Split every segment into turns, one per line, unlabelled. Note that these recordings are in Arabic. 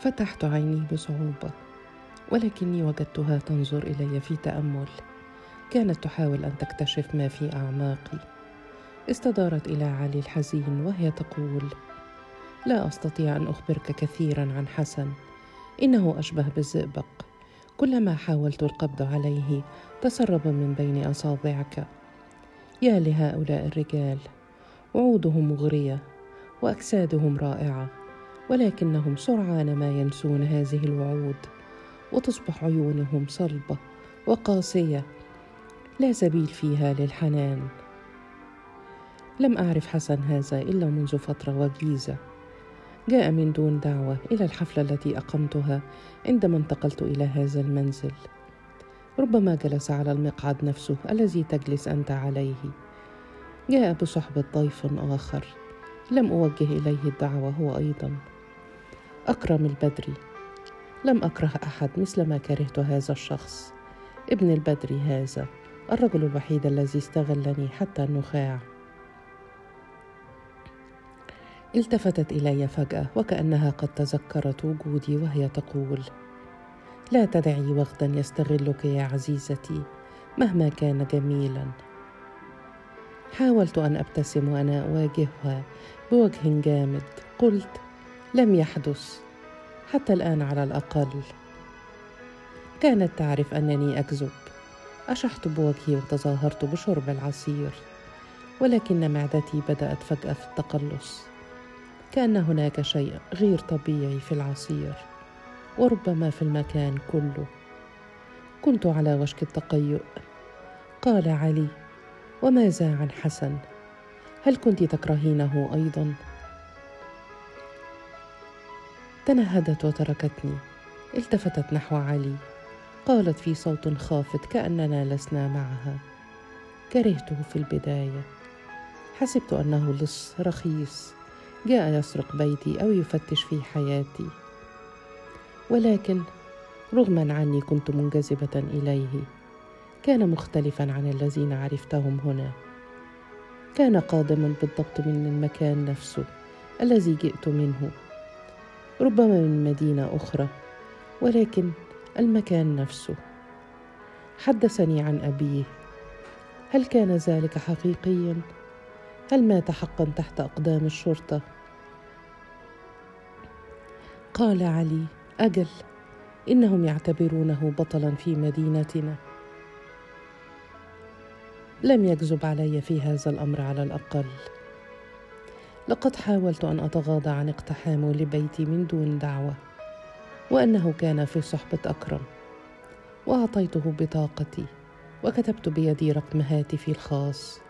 فتحت عيني بصعوبة ولكني وجدتها تنظر إلي في تأمل. كانت تحاول أن تكتشف ما في أعماقي. استدارت إلى علي الحزين وهي تقول لا أستطيع أن أخبرك كثيرا عن حسن. إنه أشبه بالزئبق. كلما حاولت القبض عليه تسرب من بين أصابعك. يا لهؤلاء الرجال وعودهم مغرية وأجسادهم رائعة. ولكنهم سرعان ما ينسون هذه الوعود وتصبح عيونهم صلبة وقاسية لا سبيل فيها للحنان. لم أعرف حسن هذا إلا منذ فترة وجيزة. جاء من دون دعوة إلى الحفلة التي أقمتها عندما انتقلت إلى هذا المنزل. ربما جلس على المقعد نفسه الذي تجلس أنت عليه. جاء بصحبة ضيف آخر لم أوجه إليه الدعوة هو أيضا. أكرم البدري لم أكره أحد مثل ما كرهت هذا الشخص. ابن البدري هذا الرجل الوحيد الذي استغلني حتى النخاع. التفتت إلي فجأة وكأنها قد تذكرت وجودي وهي تقول لا تدعي وغدا يستغلك يا عزيزتي مهما كان جميلا. حاولت أن أبتسم وأنا أواجهها بوجه جامد. قلت لم يحدث حتى الآن على الأقل. كانت تعرف أنني أكذب. أشحت بوجهي وتظاهرت بشرب العصير. ولكن معدتي بدأت فجأة في التقلص. كأن هناك شيء غير طبيعي في العصير. وربما في المكان كله. كنت على وشك التقيؤ. قال علي وماذا عن حسن؟ هل كنت تكرهينه أيضا؟ تنهدت وتركتني. التفتت نحو علي. قالت في صوت خافت كأننا لسنا معها. كرهته في البداية. حسبت أنه لص رخيص. جاء يسرق بيتي أو يفتش في حياتي. ولكن رغما عني كنت منجذبة إليه. كان مختلفا عن الذين عرفتهم هنا. كان قادما بالضبط من المكان نفسه الذي جئت منه. ربما من مدينة أخرى ولكن المكان نفسه. حدثني عن أبيه. هل كان ذلك حقيقيا؟ هل مات حقا تحت أقدام الشرطة؟ قال علي أجل إنهم يعتبرونه بطلا في مدينتنا. لم يكذب علي في هذا الأمر على الأقل. لقد حاولت أن أتغاضى عن اقتحامه لبيتي من دون دعوة وأنه كان في صحبة أكرم. وأعطيته بطاقتي وكتبت بيدي رقم هاتفي الخاص.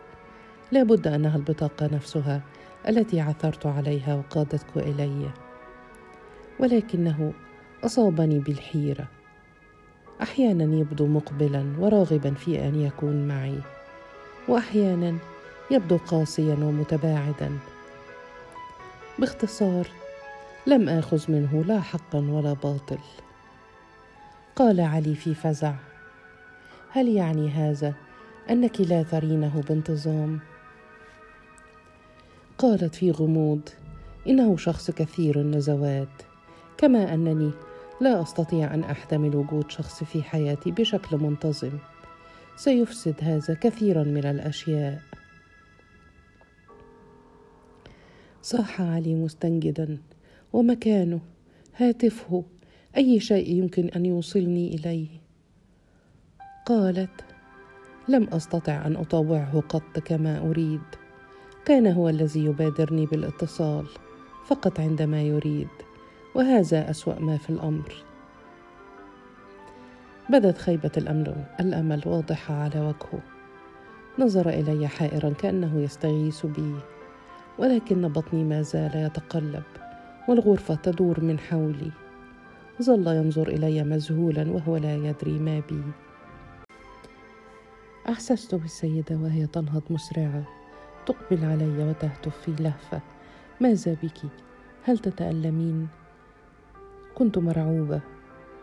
لا بد انها البطاقة نفسها التي عثرت عليها وقادتك إلي. ولكنه أصابني بالحيرة. أحيانا يبدو مقبلا وراغبا في أن يكون معي واحيانا يبدو قاسيا ومتباعدا. باختصار لم آخذ منه لا حقا ولا باطل. قال علي في فزع هل يعني هذا أنك لا ترينه بانتظام؟ قالت في غموض إنه شخص كثير النزوات كما أنني لا أستطيع أن أحتمل وجود شخص في حياتي بشكل منتظم. سيفسد هذا كثيرا من الأشياء. صاح علي مستنجدا. ومكانه هاتفه أي شيء يمكن أن يوصلني إليه. قالت لم أستطع أن أطوعه قط كما أريد. كان هو الذي يبادرني بالاتصال فقط عندما يريد. وهذا أسوأ ما في الأمر. بدت خيبة الامل الأمل واضحة على وجهه. نظر إلي حائرا كأنه يستغيث بي. ولكن بطني ما زال يتقلب والغرفة تدور من حولي. ظل ينظر إلي مذهولا وهو لا يدري ما بي. أحسست بالسيدة وهي تنهض مسرعة. تقبل علي وتهتف في لهفة. ماذا بك؟ هل تتألمين؟ كنت مرعوبة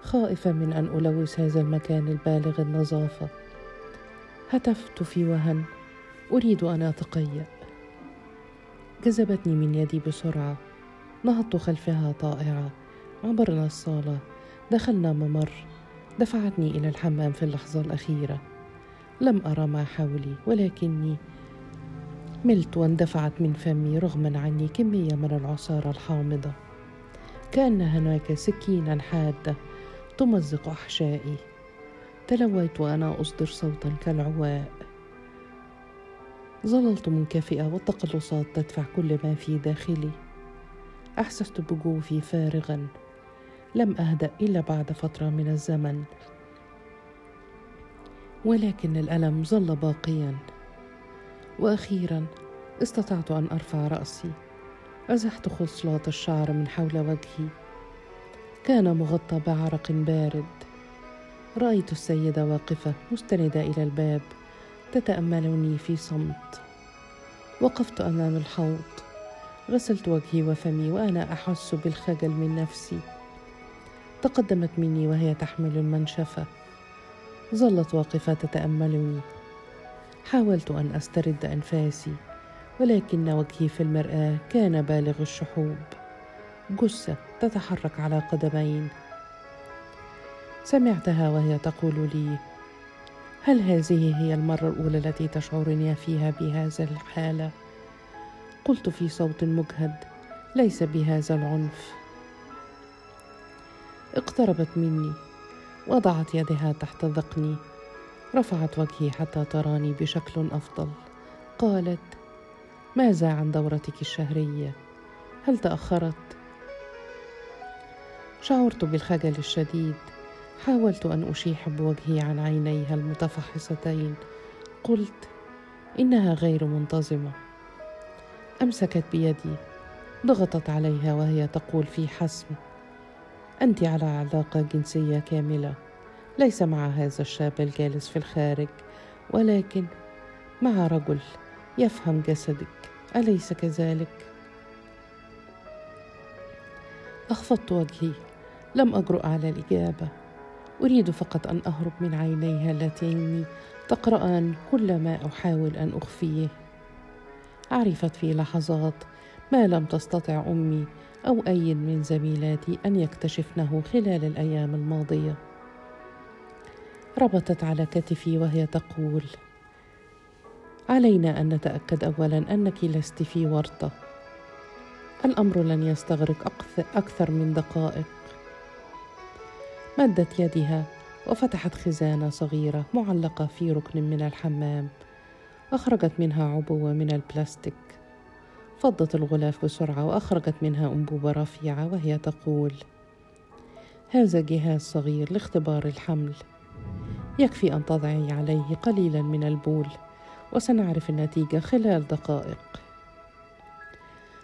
خائفة من أن ألوث هذا المكان البالغ النظافة. هتفت في وهن. أريد أن أتقيأ. جذبتني من يدي بسرعة. نهضت خلفها طائعه عبرنا الصالة. دخلنا ممر. دفعتني إلى الحمام في اللحظة الأخيرة. لم أرى ما حولي ولكني ملت واندفعت من فمي رغما عني كمية من العصارة الحامضة. كأن هناك سكينا حادة تمزق أحشائي. تلويت وأنا أصدر صوتا كالعواء. ظللت منكفئة والتقلصات تدفع كل ما في داخلي. أحسست بجوفي فارغا. لم أهدأ إلا بعد فترة من الزمن. ولكن الألم ظل باقيا. وأخيرا استطعت أن أرفع رأسي. أزحت خصلات الشعر من حول وجهي. كان مغطى بعرق بارد. رأيت السيدة واقفة مستندة إلى الباب. تتأملني في صمت. وقفت أمام الحوض. غسلت وجهي وفمي وأنا أحس بالخجل من نفسي. تقدمت مني وهي تحمل المنشفة. ظلت واقفة تتأملني. حاولت أن أسترد أنفاسي ولكن وجهي في المرآة كان بالغ الشحوب. جثة تتحرك على قدمين. سمعتها وهي تقول لي هل هذه هي المرة الأولى التي تشعرين فيها بهذا الحالة؟ قلت في صوت مجهد ليس بهذا العنف. اقتربت مني وضعت يدها تحت ذقني. رفعت وجهي حتى تراني بشكل أفضل. قالت ماذا عن دورتك الشهرية؟ هل تأخرت؟ شعرت بالخجل الشديد. حاولت أن أشيح بوجهي عن عينيها المتفحصتين. قلت إنها غير منتظمة. أمسكت بيدي ضغطت عليها وهي تقول في حسم أنت على علاقة جنسية كاملة. ليس مع هذا الشاب الجالس في الخارج ولكن مع رجل يفهم جسدك. أليس كذلك؟ أخفضت وجهي. لم أجرؤ على الإجابة. أريد فقط أن أهرب من عينيها اللتين تقران كل ما أحاول أن أخفيه. عرفت في لحظات ما لم تستطع أمي أو أي من زميلاتي أن يكتشفنه خلال الأيام الماضية. ربطت على كتفي وهي تقول علينا أن نتأكد اولا أنك لست في ورطة. الأمر لن يستغرق أكثر من دقائق. مدت يدها وفتحت خزانة صغيرة معلقة في ركن من الحمام اخرجت منها عبوة من البلاستيك. فضت الغلاف بسرعة وأخرجت منها أنبوبة رفيعة وهي تقول هذا جهاز صغير لاختبار الحمل. يكفي أن تضعي عليه قليلا من البول وسنعرف النتيجة خلال دقائق.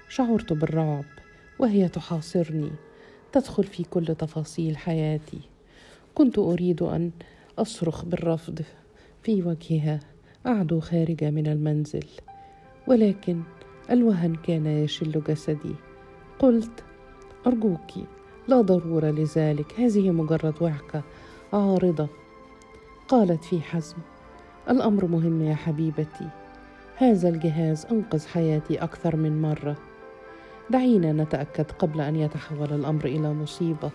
شعرت بالرعب وهي تحاصرني. تدخل في كل تفاصيل حياتي. كنت أريد أن أصرخ بالرفض. في وجهها أعدو خارجه من المنزل. ولكن الوهن كان يشل جسدي. قلت أرجوك لا ضرورة لذلك. هذه مجرد وعكة عارضة. قالت في حزم الأمر مهم يا حبيبتي. هذا الجهاز أنقذ حياتي أكثر من مرة. دعينا نتأكد قبل أن يتحول الأمر إلى مصيبة.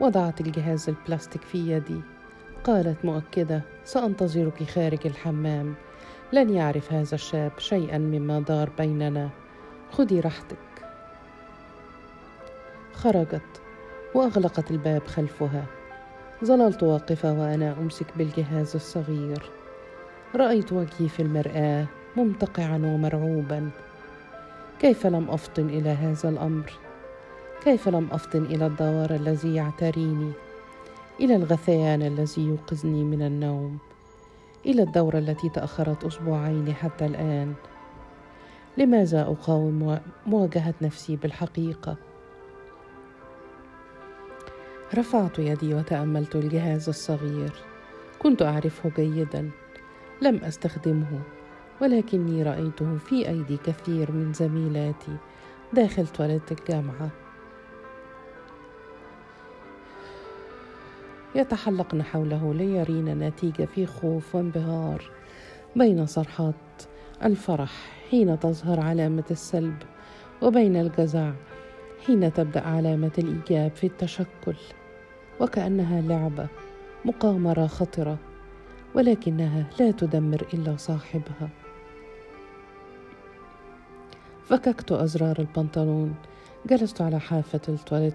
وضعت الجهاز البلاستيك في يدي. قالت مؤكدة سأنتظرك خارج الحمام. لن يعرف هذا الشاب شيئا مما دار بيننا. خذي راحتك. خرجت وأغلقت الباب خلفها. ظللت واقفة وأنا أمسك بالجهاز الصغير. رأيت وجهي في المرآة ممتقعا ومرعوبا. كيف لم أفطن إلى هذا الأمر؟ كيف لم أفطن إلى الدوار الذي يعتريني؟ إلى الغثيان الذي يوقظني من النوم؟ إلى الدورة التي تأخرت أسبوعين حتى الآن؟ لماذا أقاوم مواجهة نفسي بالحقيقة؟ رفعت يدي وتأملت الجهاز الصغير. كنت أعرفه جيدا. لم أستخدمه. ولكني رأيته في أيدي كثير من زميلاتي داخل تواليت الجامعة. يتحلقن حوله ليرين نتيجة في خوف وانبهار بين صرحات الفرح حين تظهر علامة السلب وبين الجزع حين تبدأ علامة الإيجاب في التشكل وكأنها لعبة مقامرة خطرة ولكنها لا تدمر إلا صاحبها. فككت أزرار البنطلون جلست على حافة التواليت.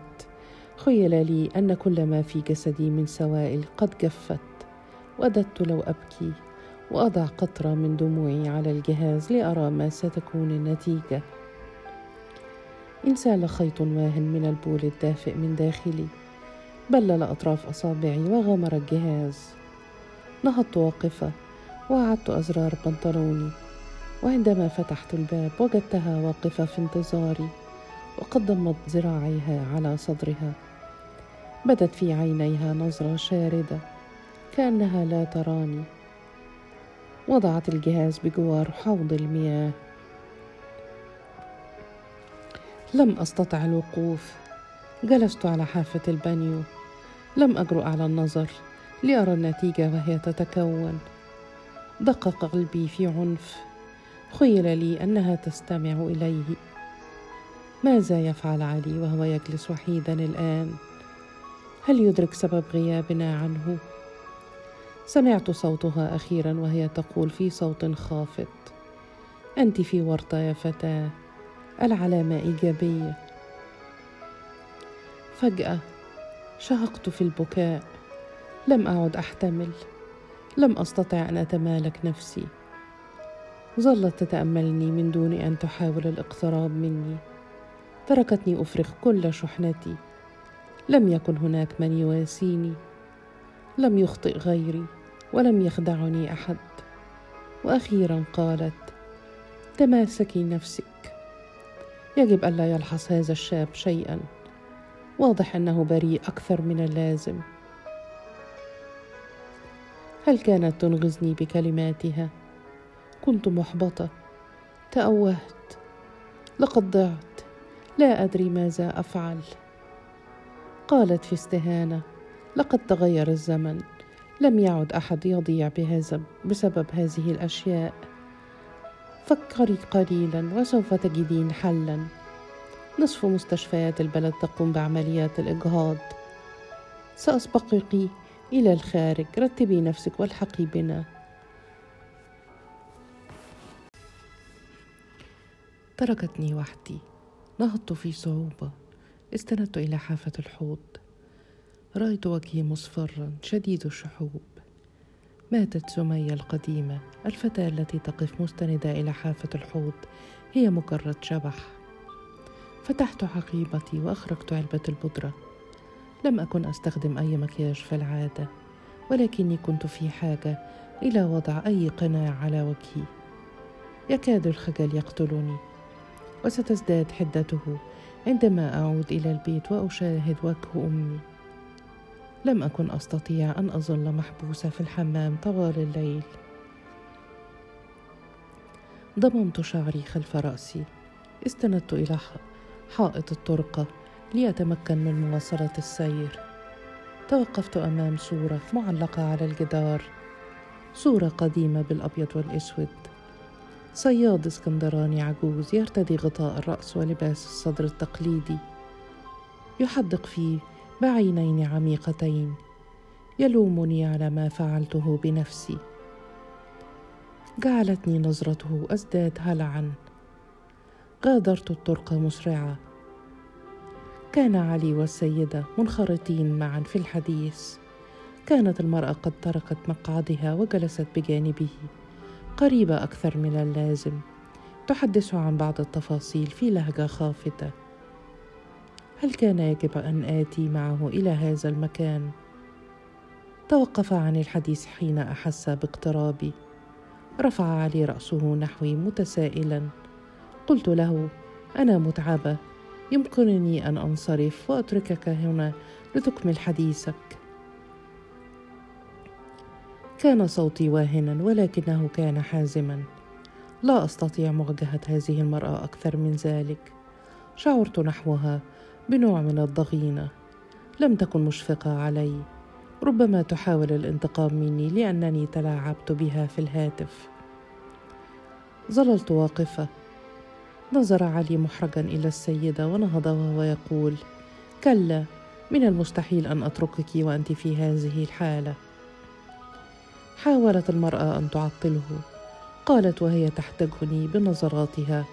خيل لي أن كل ما في جسدي من سوائل قد جفت. وددت لو أبكي وأضع قطره من دموعي على الجهاز لأرى ما ستكون النتيجة. إن سال خيط واه من البول الدافئ من داخلي. بلل أطراف أصابعي وغمر الجهاز. نهضت واقفة وأعدت أزرار بنطلوني. وعندما فتحت الباب وجدتها واقفة في انتظاري وقد ضمت ذراعيها على صدرها. بدت في عينيها نظرة شاردة كأنها لا تراني. وضعت الجهاز بجوار حوض المياه. لم أستطع الوقوف. جلست على حافة البانيو. لم أجرؤ على النظر لأرى النتيجة وهي تتكون. دقق قلبي في عنف. خيل لي أنها تستمع إليه. ماذا يفعل علي وهو يجلس وحيدا الآن؟ هل يدرك سبب غيابنا عنه؟ سمعت صوتها أخيرا وهي تقول في صوت خافت. أنت في ورطة يا فتاة. العلامة إيجابية. فجأة شهقت في البكاء. لم أعد أحتمل. لم أستطع أن أتمالك نفسي. ظلت تتأملني من دون أن تحاول الاقتراب مني. تركتني أفرغ كل شحنتي. لم يكن هناك من يواسيني. لم يخطئ غيري ولم يخدعني أحد. وأخيرا قالت تماسكي نفسك. يجب الا يلحظ هذا الشاب شيئا. واضح أنه بريء أكثر من اللازم. هل كانت تنغزني بكلماتها؟ كنت محبطة. تأوهت. لقد ضعت. لا أدري ماذا أفعل. قالت في استهانة. لقد تغير الزمن. لم يعد أحد يضيع بهذا بسبب هذه الأشياء. فكري قليلا وسوف تجدين حلا. نصف مستشفيات البلد تقوم بعمليات الإجهاض. سأسبقك إلى الخارج. رتبي نفسك والحقي بنا. تركتني وحدي. نهضت في صعوبة. استندت إلى حافة الحوض. رأيت وجهي مصفرا شديد الشحوب. ماتت سمية القديمة. الفتاة التي تقف مستندة إلى حافة الحوض هي مجرد شبح. فتحت حقيبتي وأخرجت علبة البودرة. لم أكن أستخدم أي مكياج في العادة ولكني كنت في حاجة إلى وضع أي قناع على وجهي يكاد الخجل يقتلني. وستزداد حدته. عندما أعود إلى البيت وأشاهد وجه أمي. لم أكن أستطيع أن أظل محبوسة في الحمام طوال الليل. ضممت شعري خلف رأسي. استندت إلى حائط الطرقة لأتمكن من مواصلة السير. توقفت أمام صورة معلقة على الجدار. صورة قديمة بالأبيض والأسود. صياد اسكندراني عجوز يرتدي غطاء الرأس ولباس الصدر التقليدي. يحدق فيه بعينين عميقتين. يلومني على ما فعلته بنفسي. جعلتني نظرته أزداد هلعا. غادرت الطرق مسرعة. كان علي والسيدة منخرطين معا في الحديث. كانت المرأة قد تركت مقعدها وجلست بجانبه. قريبة أكثر من اللازم. تحدث عن بعض التفاصيل في لهجة خافتة. هل كان يجب أن آتي معه إلى هذا المكان؟ توقف عن الحديث حين أحس باقترابي. رفع علي رأسه نحوي متسائلا. قلت له أنا متعبة. يمكنني أن أنصرف وأتركك هنا لتكمل حديثك. كان صوتي واهنا ولكنه كان حازما. لا أستطيع مواجهة هذه المرأة أكثر من ذلك. شعرت نحوها بنوع من الضغينة. لم تكن مشفقة علي. ربما تحاول الانتقام مني لأنني تلاعبت بها في الهاتف. ظللت واقفة. نظر علي محرجا إلى السيدة ونهض وهو يقول كلا من المستحيل أن أتركك وأنت في هذه الحالة. حاولت المرأة أن تعطله. قالت وهي تحتجني بنظراتها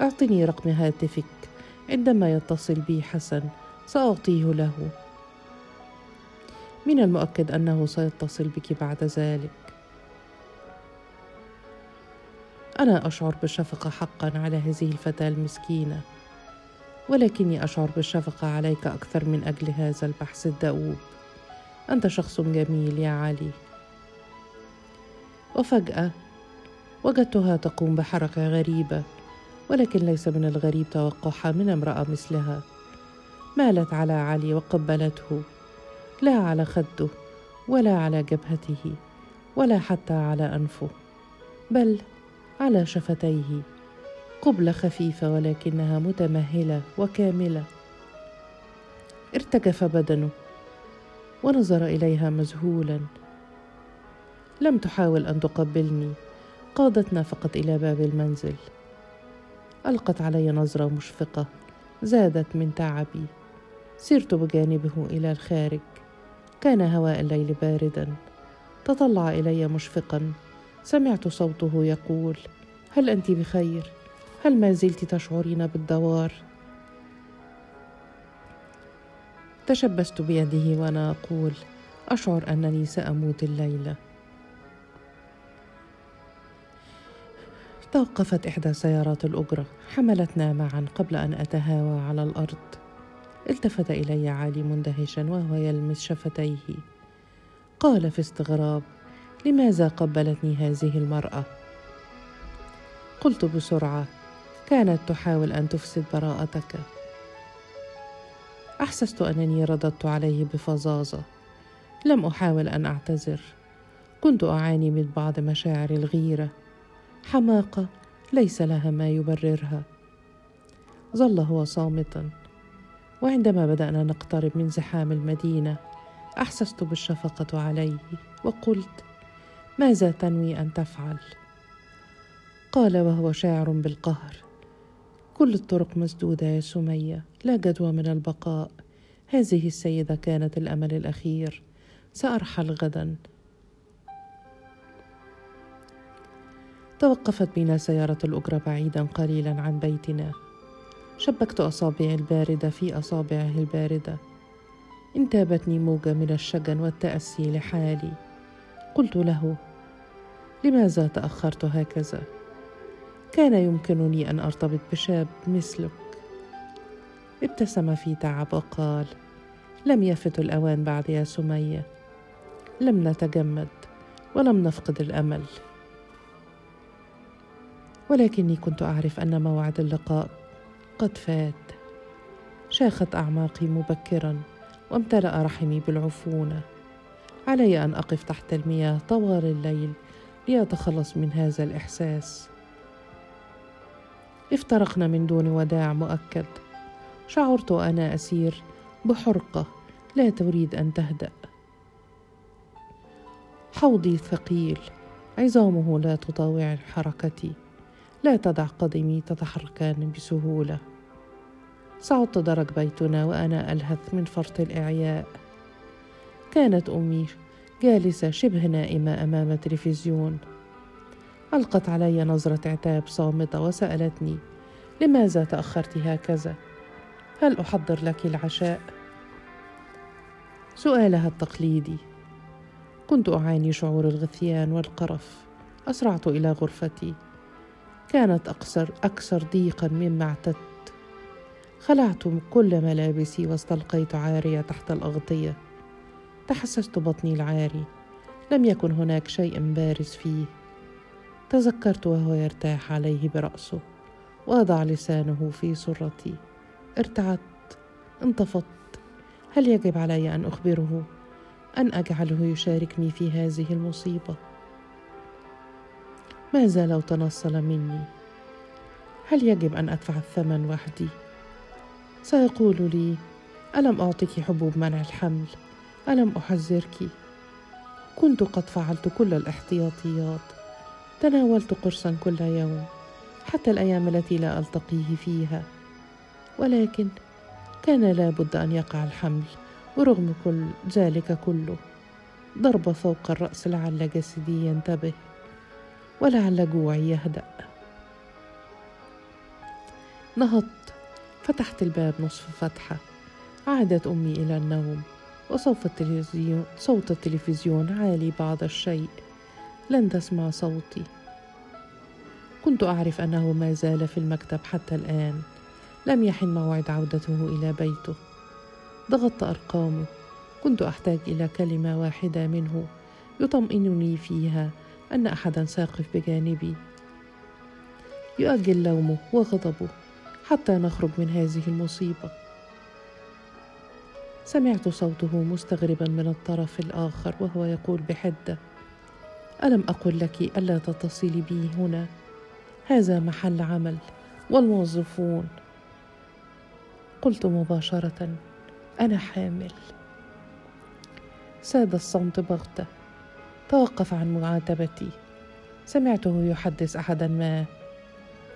أعطني رقم هاتفك. عندما يتصل بي حسن سأعطيه له. من المؤكد أنه سيتصل بك بعد ذلك. أنا أشعر بالشفقة حقا على هذه الفتاة المسكينة ولكني أشعر بالشفقة عليك أكثر من أجل هذا البحث الدؤوب. أنت شخص جميل يا علي. وفجأة وجدتها تقوم بحركة غريبة ولكن ليس من الغريب توقعها من امرأة مثلها. مالت على علي وقبلته لا على خده ولا على جبهته ولا حتى على أنفه بل على شفتيه. قبلة خفيفة ولكنها متمهلة وكاملة. ارتجف بدنه ونظر إليها مذهولا. لم تحاول أن تقبلني. قادتنا فقط إلى باب المنزل. ألقت علي نظرة مشفقة. زادت من تعبي. سرت بجانبه إلى الخارج. كان هواء الليل باردا. تطلع إلي مشفقا. سمعت صوته يقول هل أنت بخير؟ هل ما زلت تشعرين بالدوار? تشبثت بيده وأنا أقول أشعر أنني سأموت الليلة توقفت إحدى سيارات الأجرة. حملتنا معا قبل أن أتهاوى على الأرض. التفت إلي علي مندهشا وهو يلمس شفتيه. قال في استغراب لماذا قبلتني هذه المرأة؟ قلت بسرعة كانت تحاول أن تفسد براءتك. أحسست أنني رددت عليه بفظاظة. لم أحاول أن أعتذر. كنت أعاني من بعض مشاعر الغيرة. حماقة ليس لها ما يبررها. ظل هو صامتا. وعندما بدأنا نقترب من زحام المدينة أحسست بالشفقة عليه وقلت ماذا تنوي أن تفعل؟ قال وهو شاعر بالقهر كل الطرق مسدودة يا سمية لا جدوى من البقاء. هذه السيدة كانت الأمل الأخير. سأرحل غدا. توقفت بنا سيارة الأجرة بعيدا قليلا عن بيتنا. شبكت أصابعي الباردة في أصابعه الباردة. انتابتني موجة من الشجن والتأسي لحالي. قلت له لماذا تأخرت هكذا؟ كان يمكنني أن أرتبط بشاب مثلك. ابتسم في تعب وقال لم يفت الأوان بعد يا سمية. لم نتجمد ولم نفقد الأمل. ولكني كنت أعرف أن موعد اللقاء قد فات. شاخت أعماقي مبكرا وامتلأ رحمي بالعفونه علي أن أقف تحت المياه طوال الليل ليتخلص من هذا الإحساس. افترقنا من دون وداع مؤكد. شعرت وأنا أسير بحرقة لا تريد أن تهدأ. حوضي ثقيل عظامه لا تطاوع حركتي. لا تدع قدمي تتحركان بسهولة. صعدت درج بيتنا وأنا ألهث من فرط الإعياء. كانت أمي جالسة شبه نائمة أمام التلفزيون. ألقت علي نظرة عتاب صامتة وسألتني لماذا تأخرت هكذا؟ هل أحضر لك العشاء؟ سؤالها التقليدي. كنت أعاني شعور الغثيان والقرف. أسرعت إلى غرفتي. كانت أكثر أكثر ضيقا مما اعتدت. خلعت كل ملابسي واستلقيت عاريه تحت الأغطية. تحسست بطني العاري. لم يكن هناك شيء بارز فيه. تذكرت وهو يرتاح عليه برأسه. وضع لسانه في سرتي ارتعدت. انتفضت. هل يجب علي أن أخبره؟ أن أجعله يشاركني في هذه المصيبة. ماذا لو تنصل مني؟ هل يجب أن أدفع الثمن وحدي؟ سيقول لي ألم اعطك حبوب منع الحمل؟ ألم أحذرك؟ كنت قد فعلت كل الاحتياطيات. تناولت قرصا كل يوم حتى الأيام التي لا ألتقيه فيها. ولكن كان لابد أن يقع الحمل ورغم كل ذلك كله. ضربه فوق الرأس لعل جسدي ينتبه. ولعل جوعي يهدأ. نهضت فتحت الباب نصف فتحة. عادت أمي إلى النوم وصوت التلفزيون صوت التلفزيون عالي بعض الشيء. لن تسمع صوتي. كنت أعرف أنه ما زال في المكتب حتى الآن. لم يحن موعد عودته إلى بيته. ضغطت ارقامه كنت أحتاج إلى كلمة واحدة منه يطمئنني فيها. أن أحدا ساقف بجانبي. يؤجل لومه وغضبه حتى نخرج من هذه المصيبة. سمعت صوته مستغربا من الطرف الآخر وهو يقول بحدة ألم أقل لك ألا تتصلي بي هنا؟ هذا محل عمل والموظفون. قلت مباشرة أنا حامل. ساد الصمت بغتة. توقف عن معاتبتي. سمعته يحدث احدا ما.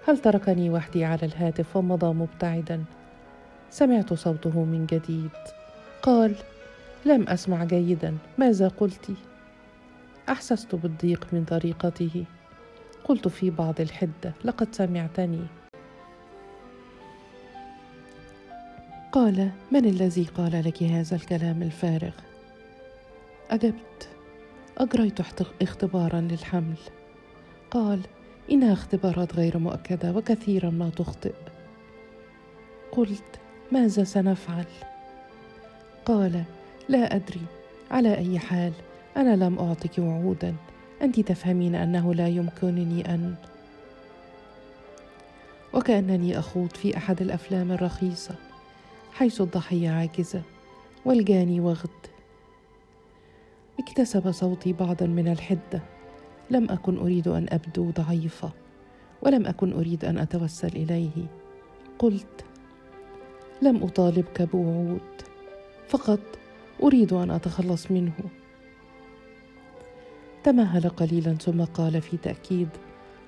هل تركني وحدي على الهاتف ومضى مبتعدا؟ سمعت صوته من جديد. قال لم أسمع جيدا. ماذا قلت؟ أحسست بالضيق من طريقته. قلت في بعض الحدة. لقد سمعتني. قال من الذي قال لك هذا الكلام الفارغ؟ أجبت. أجريت اختبارا للحمل. قال انها اختبارات غير مؤكدة وكثيرا ما تخطئ. قلت ماذا سنفعل؟ قال لا أدري. على أي حال أنا لم أعطك وعودا. أنت تفهمين أنه لا يمكنني ان وكأنني أخوض في أحد الأفلام الرخيصة حيث الضحية عاجزه والجاني وغد. اكتسب صوتي بعضا من الحدة. لم أكن أريد أن أبدو ضعيفة ولم أكن أريد أن أتوسل إليه. قلت لم أطالبك بوعود فقط أريد أن أتخلص منه. تمهل قليلا ثم قال في تأكيد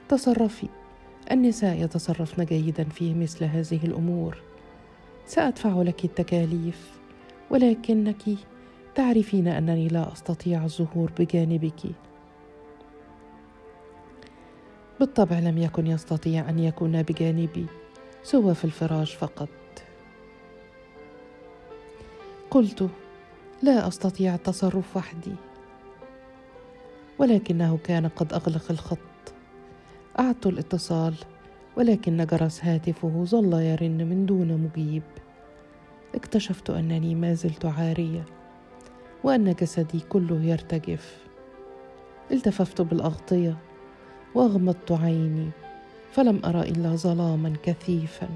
تصرفي النساء يتصرفن جيدا في مثل هذه الأمور. سأدفع لك التكاليف ولكنك تعرفين أنني لا أستطيع الظهور بجانبك. بالطبع لم يكن يستطيع أن يكون بجانبي سوى في الفراش فقط. قلت لا أستطيع التصرف وحدي. ولكنه كان قد أغلق الخط. أعدت الاتصال ولكن جرس هاتفه ظل يرن من دون مجيب. اكتشفت أنني ما زلت عارية. وان جسدي كله يرتجف. التففت بالأغطية وأغمضت عيني فلم أرى إلا ظلاما كثيفا.